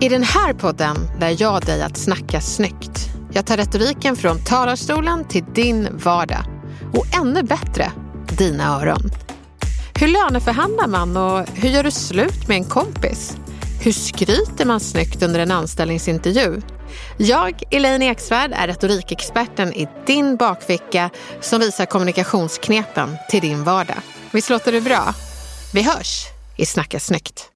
I den här podden lär jag dig att snacka snyggt. Jag tar retoriken från talarstolen till din vardag. Och ännu bättre, dina öron. Hur löneförhandlar man och hur gör du slut med en kompis? Hur skryter man snyggt under en anställningsintervju? Jag, Elaine Eksvärd, är retorikexperten i din bakficka som visar kommunikationsknepen till din vardag. Visst låter det bra? Vi hörs i Snacka snyggt.